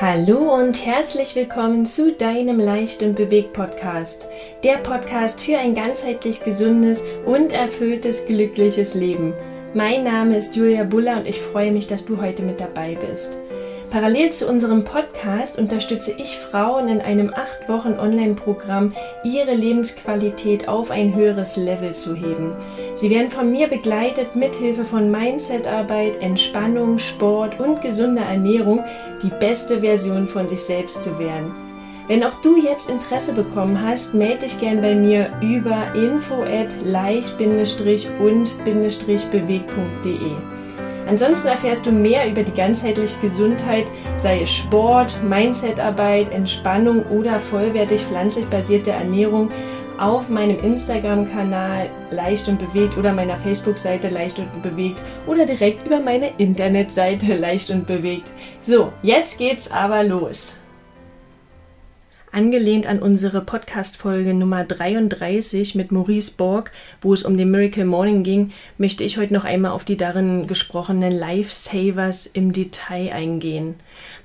Hallo und herzlich willkommen zu deinem Leicht und Bewegt Podcast. Der Podcast für ein ganzheitlich gesundes und erfülltes, glückliches Leben. Mein Name ist Julia Buller und ich freue mich, dass du heute mit dabei bist. Parallel zu unserem Podcast unterstütze ich Frauen in einem 8 Wochen Online-Programm, ihre Lebensqualität auf ein höheres Level zu heben. Sie werden von mir begleitet mit Hilfe von Mindset-Arbeit, Entspannung, Sport und gesunder Ernährung, die beste Version von sich selbst zu werden. Wenn auch du jetzt Interesse bekommen hast, melde dich gern bei mir über info at leicht-und-bewegt.de. Ansonsten erfährst du mehr über die ganzheitliche Gesundheit, sei es Sport, Mindsetarbeit, Entspannung oder vollwertig pflanzlich basierte Ernährung auf meinem Instagram-Kanal Leicht und Bewegt oder meiner Facebook-Seite Leicht und Bewegt oder direkt über meine Internetseite Leicht und Bewegt. So, jetzt geht's aber los. Angelehnt an unsere Podcast-Folge Nummer 33 mit Maurice Borg, wo es um den Miracle Morning ging, möchte ich heute noch einmal auf die darin gesprochenen Lifesavers im Detail eingehen.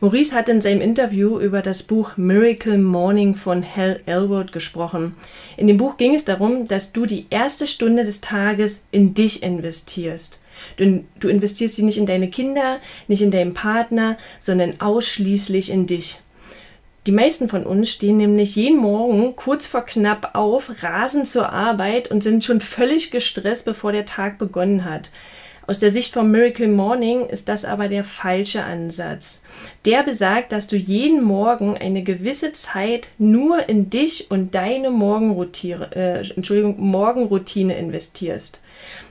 Maurice hat in seinem Interview über das Buch Miracle Morning von Hal Elwood gesprochen. In dem Buch ging es darum, dass du die erste Stunde des Tages in dich investierst. Du, du investierst sie nicht in deine Kinder, nicht in deinen Partner, sondern ausschließlich in dich. Die meisten von uns stehen nämlich jeden Morgen kurz vor knapp auf, rasen zur Arbeit und sind schon völlig gestresst, bevor der Tag begonnen hat. Aus der Sicht vom Miracle Morning ist das aber der falsche Ansatz. Der besagt, dass du jeden Morgen eine gewisse Zeit nur in dich und deine Morgenroutine, äh, Entschuldigung, Morgenroutine investierst.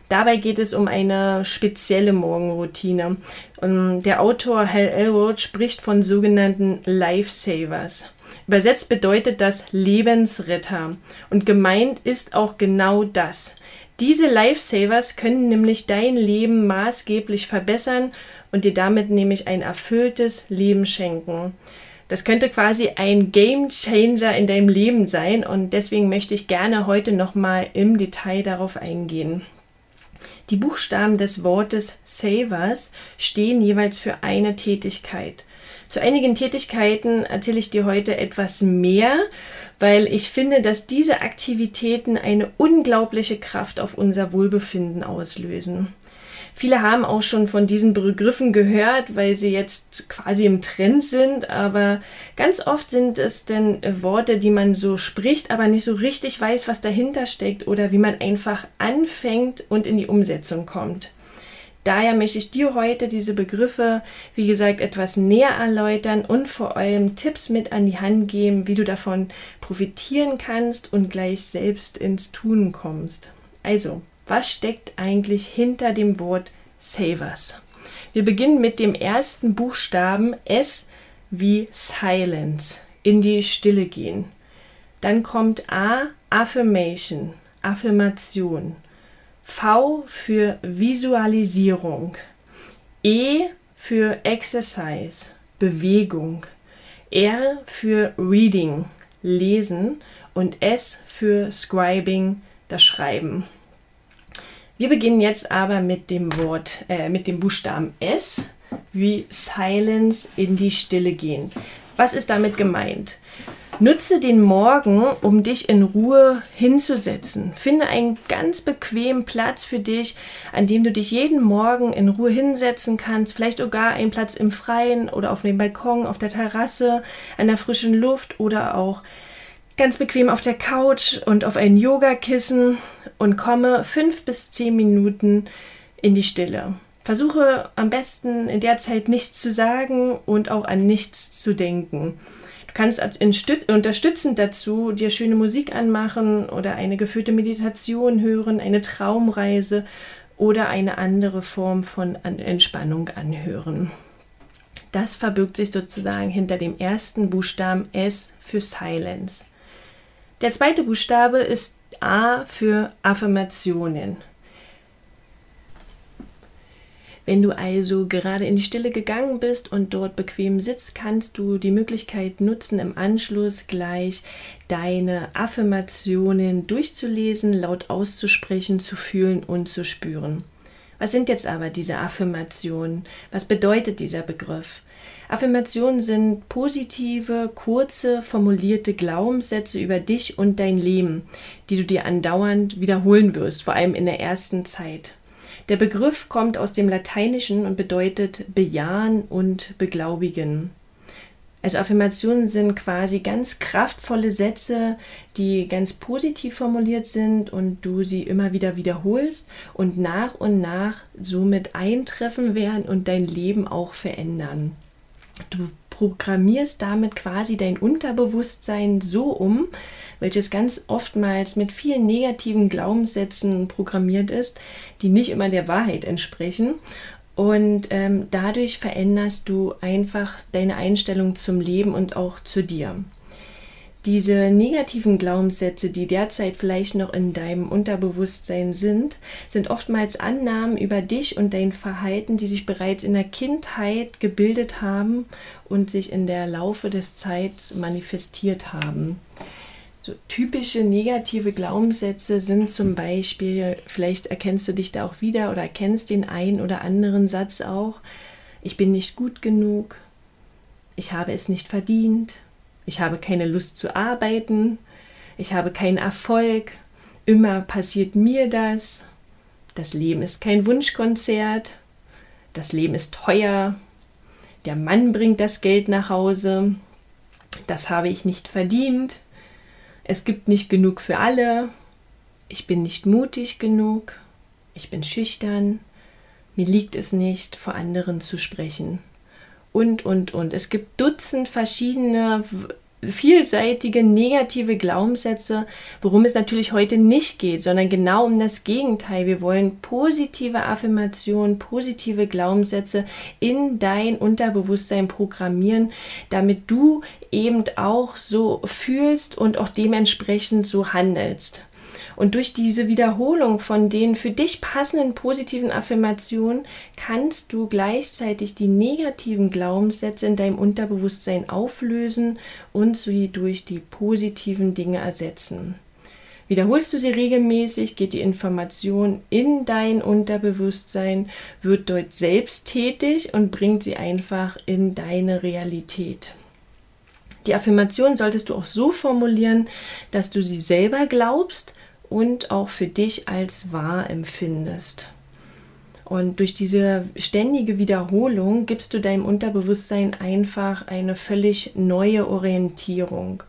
Dabei geht es um eine spezielle Morgenroutine. Und der Autor Hal Elwood spricht von sogenannten Lifesavers. Übersetzt bedeutet das Lebensretter. Und gemeint ist auch genau das. Diese Lifesavers können nämlich dein Leben maßgeblich verbessern und dir damit nämlich ein erfülltes Leben schenken. Das könnte quasi ein Game Changer in deinem Leben sein und deswegen möchte ich gerne heute nochmal im Detail darauf eingehen. Die Buchstaben des Wortes Savers stehen jeweils für eine Tätigkeit. Zu einigen Tätigkeiten erzähle ich dir heute etwas mehr, weil ich finde, dass diese Aktivitäten eine unglaubliche Kraft auf unser Wohlbefinden auslösen. Viele haben auch schon von diesen Begriffen gehört, weil sie jetzt quasi im Trend sind, aber ganz oft sind es denn Worte, die man so spricht, aber nicht so richtig weiß, was dahinter steckt oder wie man einfach anfängt und in die Umsetzung kommt. Daher möchte ich dir heute diese Begriffe, wie gesagt, etwas näher erläutern und vor allem Tipps mit an die Hand geben, wie du davon profitieren kannst und gleich selbst ins Tun kommst. Also, was steckt eigentlich hinter dem Wort Savers? Wir beginnen mit dem ersten Buchstaben S wie Silence, in die Stille gehen. Dann kommt A, Affirmation, Affirmation. V für Visualisierung. E für Exercise, Bewegung. R für Reading, Lesen. Und S für Scribing, das Schreiben. Wir beginnen jetzt aber mit dem Wort, äh, mit dem Buchstaben S, wie Silence in die Stille gehen. Was ist damit gemeint? Nutze den Morgen, um dich in Ruhe hinzusetzen. Finde einen ganz bequemen Platz für dich, an dem du dich jeden Morgen in Ruhe hinsetzen kannst. Vielleicht sogar einen Platz im Freien oder auf dem Balkon, auf der Terrasse, an der frischen Luft oder auch ganz bequem auf der Couch und auf ein Yogakissen und komme fünf bis zehn Minuten in die Stille. Versuche am besten in der Zeit nichts zu sagen und auch an nichts zu denken. Du kannst unterstützend dazu dir schöne Musik anmachen oder eine geführte Meditation hören, eine Traumreise oder eine andere Form von Entspannung anhören. Das verbirgt sich sozusagen hinter dem ersten Buchstaben S für Silence. Der zweite Buchstabe ist A für Affirmationen. Wenn du also gerade in die Stille gegangen bist und dort bequem sitzt, kannst du die Möglichkeit nutzen, im Anschluss gleich deine Affirmationen durchzulesen, laut auszusprechen, zu fühlen und zu spüren. Was sind jetzt aber diese Affirmationen? Was bedeutet dieser Begriff? Affirmationen sind positive, kurze, formulierte Glaubenssätze über dich und dein Leben, die du dir andauernd wiederholen wirst, vor allem in der ersten Zeit. Der Begriff kommt aus dem Lateinischen und bedeutet bejahen und beglaubigen. Also Affirmationen sind quasi ganz kraftvolle Sätze, die ganz positiv formuliert sind und du sie immer wieder wiederholst und nach und nach somit eintreffen werden und dein Leben auch verändern. Du programmierst damit quasi dein Unterbewusstsein so um, welches ganz oftmals mit vielen negativen Glaubenssätzen programmiert ist, die nicht immer der Wahrheit entsprechen. Und ähm, dadurch veränderst du einfach deine Einstellung zum Leben und auch zu dir. Diese negativen Glaubenssätze, die derzeit vielleicht noch in deinem Unterbewusstsein sind, sind oftmals Annahmen über dich und dein Verhalten, die sich bereits in der Kindheit gebildet haben und sich in der Laufe des Zeit manifestiert haben. So typische negative Glaubenssätze sind zum Beispiel, vielleicht erkennst du dich da auch wieder oder erkennst den einen oder anderen Satz auch, ich bin nicht gut genug, ich habe es nicht verdient, ich habe keine Lust zu arbeiten, ich habe keinen Erfolg, immer passiert mir das, das Leben ist kein Wunschkonzert, das Leben ist teuer, der Mann bringt das Geld nach Hause, das habe ich nicht verdient, es gibt nicht genug für alle. Ich bin nicht mutig genug. Ich bin schüchtern. Mir liegt es nicht, vor anderen zu sprechen. Und, und, und. Es gibt Dutzend verschiedene vielseitige negative Glaubenssätze, worum es natürlich heute nicht geht, sondern genau um das Gegenteil. Wir wollen positive Affirmationen, positive Glaubenssätze in dein Unterbewusstsein programmieren, damit du eben auch so fühlst und auch dementsprechend so handelst. Und durch diese Wiederholung von den für dich passenden positiven Affirmationen kannst du gleichzeitig die negativen Glaubenssätze in deinem Unterbewusstsein auflösen und sie durch die positiven Dinge ersetzen. Wiederholst du sie regelmäßig, geht die Information in dein Unterbewusstsein, wird dort selbst tätig und bringt sie einfach in deine Realität. Die Affirmation solltest du auch so formulieren, dass du sie selber glaubst und auch für dich als wahr empfindest. Und durch diese ständige Wiederholung gibst du deinem Unterbewusstsein einfach eine völlig neue Orientierung.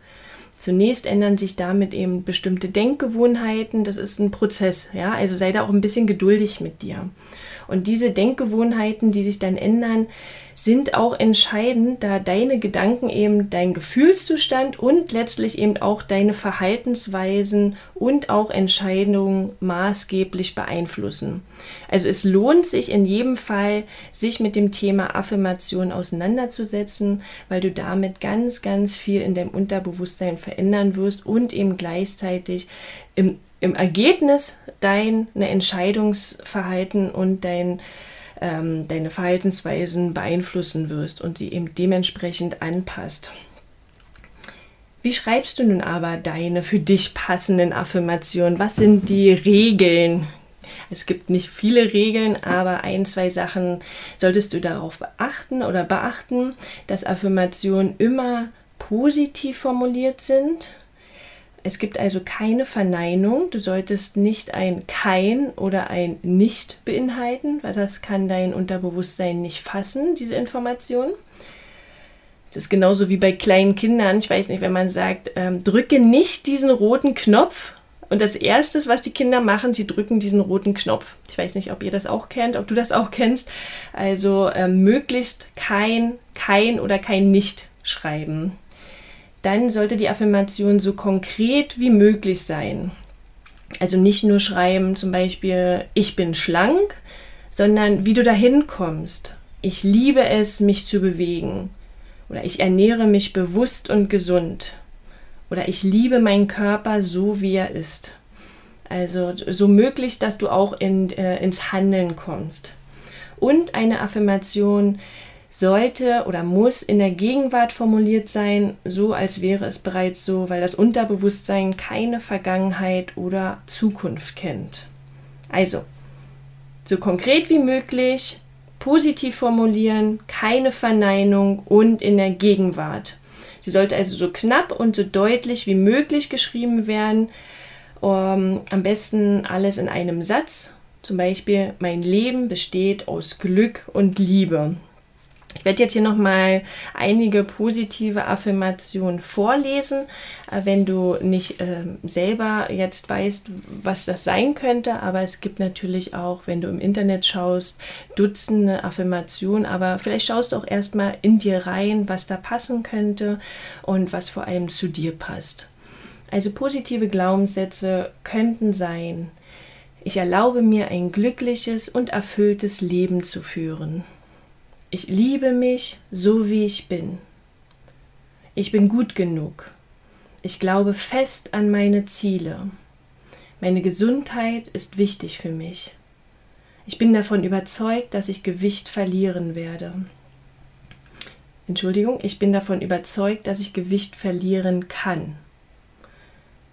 Zunächst ändern sich damit eben bestimmte Denkgewohnheiten. Das ist ein Prozess, ja. Also sei da auch ein bisschen geduldig mit dir. Und diese Denkgewohnheiten, die sich dann ändern, sind auch entscheidend, da deine Gedanken eben dein Gefühlszustand und letztlich eben auch deine Verhaltensweisen und auch Entscheidungen maßgeblich beeinflussen. Also es lohnt sich in jedem Fall, sich mit dem Thema Affirmation auseinanderzusetzen, weil du damit ganz, ganz viel in deinem Unterbewusstsein verändern wirst und eben gleichzeitig im, im Ergebnis dein Entscheidungsverhalten und dein ähm, deine Verhaltensweisen beeinflussen wirst und sie eben dementsprechend anpasst. Wie schreibst du nun aber deine für dich passenden Affirmationen? Was sind die Regeln? Es gibt nicht viele Regeln, aber ein, zwei Sachen solltest du darauf beachten oder beachten, dass Affirmationen immer positiv formuliert sind es gibt also keine Verneinung. Du solltest nicht ein kein oder ein nicht beinhalten, weil das kann dein Unterbewusstsein nicht fassen, diese Information. Das ist genauso wie bei kleinen Kindern. Ich weiß nicht, wenn man sagt, ähm, drücke nicht diesen roten Knopf. Und das Erste, was die Kinder machen, sie drücken diesen roten Knopf. Ich weiß nicht, ob ihr das auch kennt, ob du das auch kennst. Also ähm, möglichst kein, kein oder kein nicht schreiben dann sollte die Affirmation so konkret wie möglich sein. Also nicht nur schreiben zum Beispiel, ich bin schlank, sondern wie du dahin kommst. Ich liebe es, mich zu bewegen. Oder ich ernähre mich bewusst und gesund. Oder ich liebe meinen Körper so, wie er ist. Also so möglichst, dass du auch in, äh, ins Handeln kommst. Und eine Affirmation, sollte oder muss in der Gegenwart formuliert sein, so als wäre es bereits so, weil das Unterbewusstsein keine Vergangenheit oder Zukunft kennt. Also, So konkret wie möglich, positiv formulieren, keine Verneinung und in der Gegenwart. Sie sollte also so knapp und so deutlich wie möglich geschrieben werden. Um, ähm, am besten alles in einem Satz. Zum Beispiel, mein Leben besteht aus Glück und Liebe. Ich werde jetzt hier nochmal einige positive Affirmationen vorlesen, äh, wenn du nicht äh, selber jetzt weißt, was das sein könnte. Aber es gibt natürlich auch, wenn du im Internet schaust, Dutzende Affirmationen. Aber vielleicht schaust du auch erstmal in dir rein, was da passen könnte und was vor allem zu dir passt. Also positive Glaubenssätze könnten sein, ich erlaube mir ein glückliches und erfülltes Leben zu führen. Ich liebe mich so, wie ich bin. Ich bin gut genug. Ich glaube fest an meine Ziele. Meine Gesundheit ist wichtig für mich. Ich bin davon überzeugt, dass ich Gewicht verlieren werde. Entschuldigung, ich bin davon überzeugt, dass ich Gewicht verlieren kann.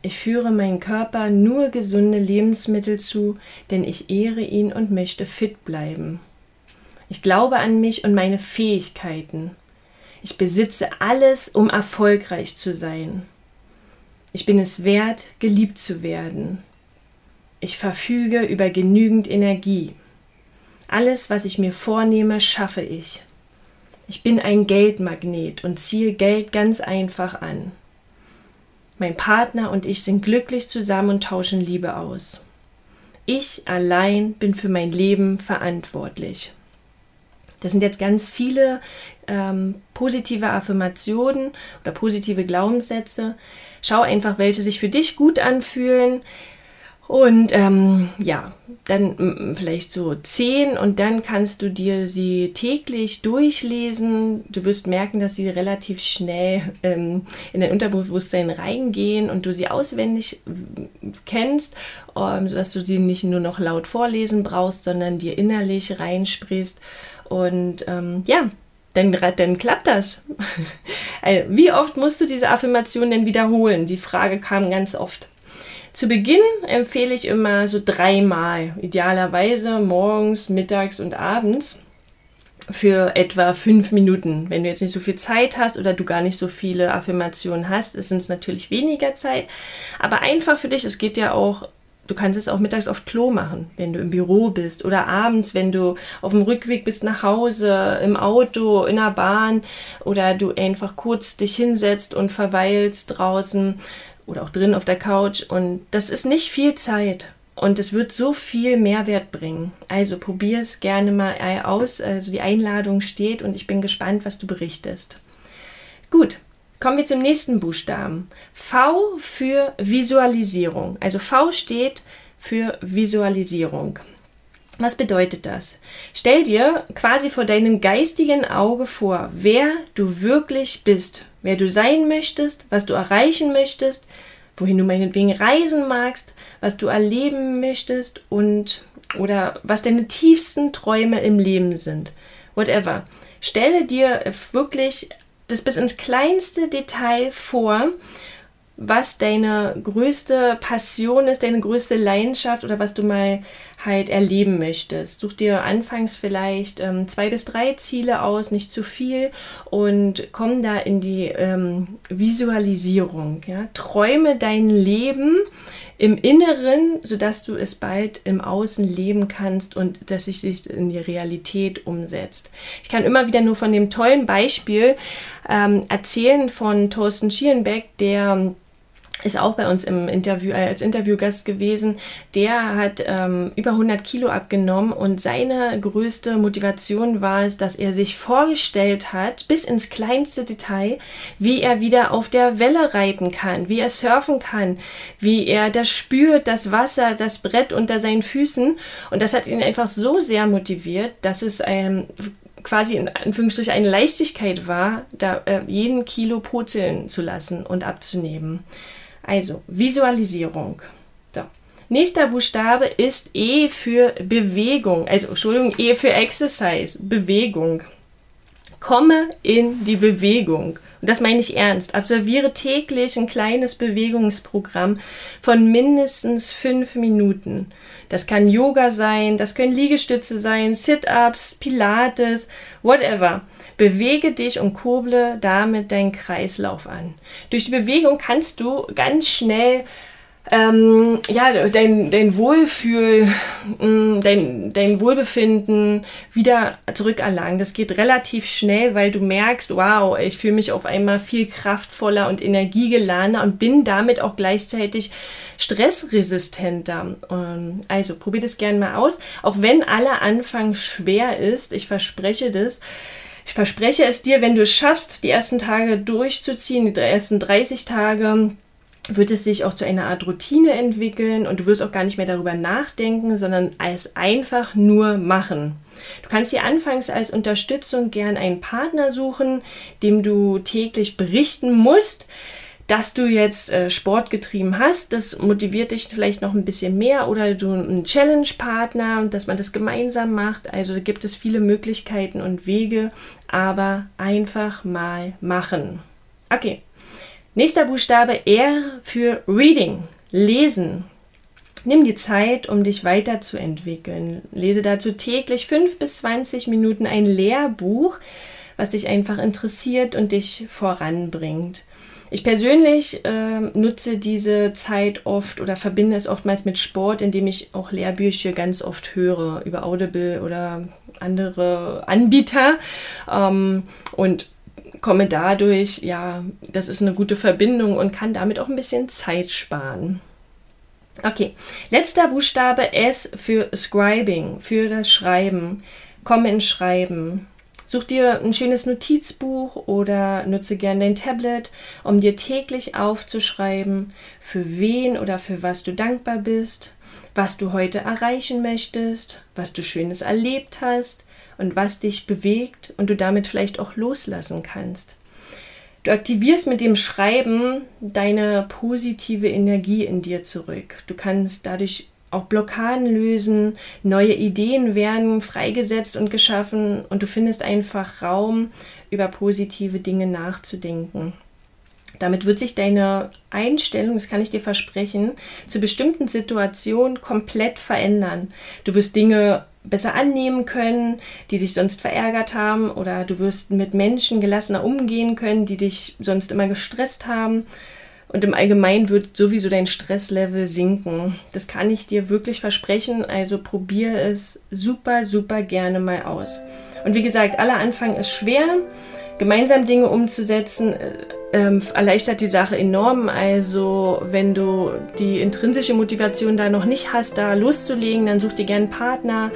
Ich führe meinen Körper nur gesunde Lebensmittel zu, denn ich ehre ihn und möchte fit bleiben. Ich glaube an mich und meine Fähigkeiten. Ich besitze alles, um erfolgreich zu sein. Ich bin es wert, geliebt zu werden. Ich verfüge über genügend Energie. Alles, was ich mir vornehme, schaffe ich. Ich bin ein Geldmagnet und ziehe Geld ganz einfach an. Mein Partner und ich sind glücklich zusammen und tauschen Liebe aus. Ich allein bin für mein Leben verantwortlich. Das sind jetzt ganz viele ähm, positive Affirmationen oder positive Glaubenssätze. Schau einfach, welche sich für dich gut anfühlen. Und ähm, ja, dann vielleicht so zehn und dann kannst du dir sie täglich durchlesen. Du wirst merken, dass sie relativ schnell ähm, in dein Unterbewusstsein reingehen und du sie auswendig kennst, ähm, sodass du sie nicht nur noch laut vorlesen brauchst, sondern dir innerlich reinsprichst und ähm, ja, dann, dann klappt das. also, wie oft musst du diese Affirmation denn wiederholen? Die Frage kam ganz oft. Zu Beginn empfehle ich immer so dreimal, idealerweise morgens, mittags und abends für etwa fünf Minuten. Wenn du jetzt nicht so viel Zeit hast oder du gar nicht so viele Affirmationen hast, ist es natürlich weniger Zeit. Aber einfach für dich, es geht ja auch Du kannst es auch mittags auf Klo machen, wenn du im Büro bist oder abends, wenn du auf dem Rückweg bist nach Hause, im Auto, in der Bahn oder du einfach kurz dich hinsetzt und verweilst draußen oder auch drin auf der Couch und das ist nicht viel Zeit und es wird so viel Mehrwert bringen. Also probier es gerne mal aus. Also die Einladung steht und ich bin gespannt, was du berichtest. Gut, Kommen wir zum nächsten Buchstaben. V für Visualisierung. Also V steht für Visualisierung. Was bedeutet das? Stell dir quasi vor deinem geistigen Auge vor, wer du wirklich bist, wer du sein möchtest, was du erreichen möchtest, wohin du meinetwegen reisen magst, was du erleben möchtest und oder was deine tiefsten Träume im Leben sind. Whatever. Stelle dir wirklich das bis ins kleinste Detail vor, was deine größte Passion ist, deine größte Leidenschaft oder was du mal halt erleben möchtest. Such dir anfangs vielleicht ähm, zwei bis drei Ziele aus, nicht zu viel und komm da in die ähm, Visualisierung. Ja? Träume dein Leben im Inneren, sodass du es bald im Außen leben kannst und dass es sich in die Realität umsetzt. Ich kann immer wieder nur von dem tollen Beispiel ähm, erzählen von Thorsten Schierenbeck, der ist auch bei uns im Interview äh, als Interviewgast gewesen. Der hat ähm, über 100 Kilo abgenommen und seine größte Motivation war es, dass er sich vorgestellt hat, bis ins kleinste Detail, wie er wieder auf der Welle reiten kann, wie er surfen kann, wie er das spürt, das Wasser, das Brett unter seinen Füßen. Und das hat ihn einfach so sehr motiviert, dass es ähm, quasi in Anführungsstrichen eine Leichtigkeit war, da äh, jeden Kilo purzeln zu lassen und abzunehmen. Also Visualisierung. So. Nächster Buchstabe ist E für Bewegung. Also Entschuldigung, E für Exercise, Bewegung. Komme in die Bewegung. Und das meine ich ernst. Absolviere täglich ein kleines Bewegungsprogramm von mindestens fünf Minuten. Das kann Yoga sein, das können Liegestütze sein, Sit-ups, Pilates, whatever. Bewege dich und kurble damit deinen Kreislauf an. Durch die Bewegung kannst du ganz schnell ähm, ja, dein, dein Wohlfühl, mm, dein, dein Wohlbefinden wieder zurückerlangen. Das geht relativ schnell, weil du merkst, wow, ich fühle mich auf einmal viel kraftvoller und energiegeladener und bin damit auch gleichzeitig stressresistenter. Ähm, also probier das gerne mal aus. Auch wenn aller Anfang schwer ist, ich verspreche das. Ich verspreche es dir, wenn du es schaffst, die ersten Tage durchzuziehen, die ersten 30 Tage, wird es sich auch zu einer Art Routine entwickeln und du wirst auch gar nicht mehr darüber nachdenken, sondern als einfach nur machen. Du kannst dir anfangs als Unterstützung gern einen Partner suchen, dem du täglich berichten musst, dass du jetzt äh, Sport getrieben hast. Das motiviert dich vielleicht noch ein bisschen mehr oder du einen Challenge-Partner, dass man das gemeinsam macht. Also gibt es viele Möglichkeiten und Wege, aber einfach mal machen. Okay, Nächster Buchstabe R für Reading, Lesen. Nimm die Zeit, um dich weiterzuentwickeln. Lese dazu täglich 5 bis 20 Minuten ein Lehrbuch, was dich einfach interessiert und dich voranbringt. Ich persönlich äh, nutze diese Zeit oft oder verbinde es oftmals mit Sport, indem ich auch Lehrbücher ganz oft höre über Audible oder andere Anbieter. Ähm, und komme dadurch, ja, das ist eine gute Verbindung und kann damit auch ein bisschen Zeit sparen. Okay, letzter Buchstabe S für Scribing, für das Schreiben. Komm ins Schreiben. Such dir ein schönes Notizbuch oder nutze gerne dein Tablet, um dir täglich aufzuschreiben, für wen oder für was du dankbar bist, was du heute erreichen möchtest, was du Schönes erlebt hast, und was dich bewegt und du damit vielleicht auch loslassen kannst. Du aktivierst mit dem Schreiben deine positive Energie in dir zurück. Du kannst dadurch auch Blockaden lösen, neue Ideen werden freigesetzt und geschaffen und du findest einfach Raum, über positive Dinge nachzudenken. Damit wird sich deine Einstellung, das kann ich dir versprechen, zu bestimmten Situationen komplett verändern. Du wirst Dinge besser annehmen können, die dich sonst verärgert haben, oder du wirst mit Menschen gelassener umgehen können, die dich sonst immer gestresst haben. Und im Allgemeinen wird sowieso dein Stresslevel sinken. Das kann ich dir wirklich versprechen. Also probier es super, super gerne mal aus. Und wie gesagt, aller Anfang ist schwer. Gemeinsam Dinge umzusetzen äh, ähm, erleichtert die Sache enorm. Also wenn du die intrinsische Motivation da noch nicht hast, da loszulegen, dann such dir gerne einen Partner,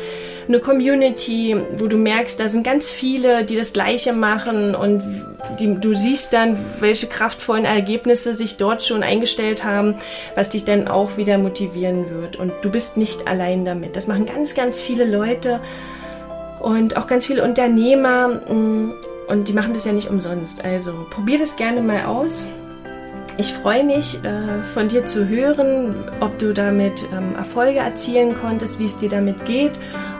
eine Community, wo du merkst, da sind ganz viele, die das Gleiche machen und die, du siehst dann, welche kraftvollen Ergebnisse sich dort schon eingestellt haben, was dich dann auch wieder motivieren wird. Und du bist nicht allein damit. Das machen ganz, ganz viele Leute und auch ganz viele Unternehmer. Mm, und die machen das ja nicht umsonst. Also probier das gerne mal aus. Ich freue mich, äh, von dir zu hören, ob du damit ähm, Erfolge erzielen konntest, wie es dir damit geht.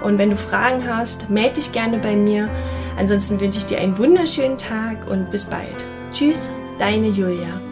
Und wenn du Fragen hast, melde dich gerne bei mir. Ansonsten wünsche ich dir einen wunderschönen Tag und bis bald. Tschüss, deine Julia.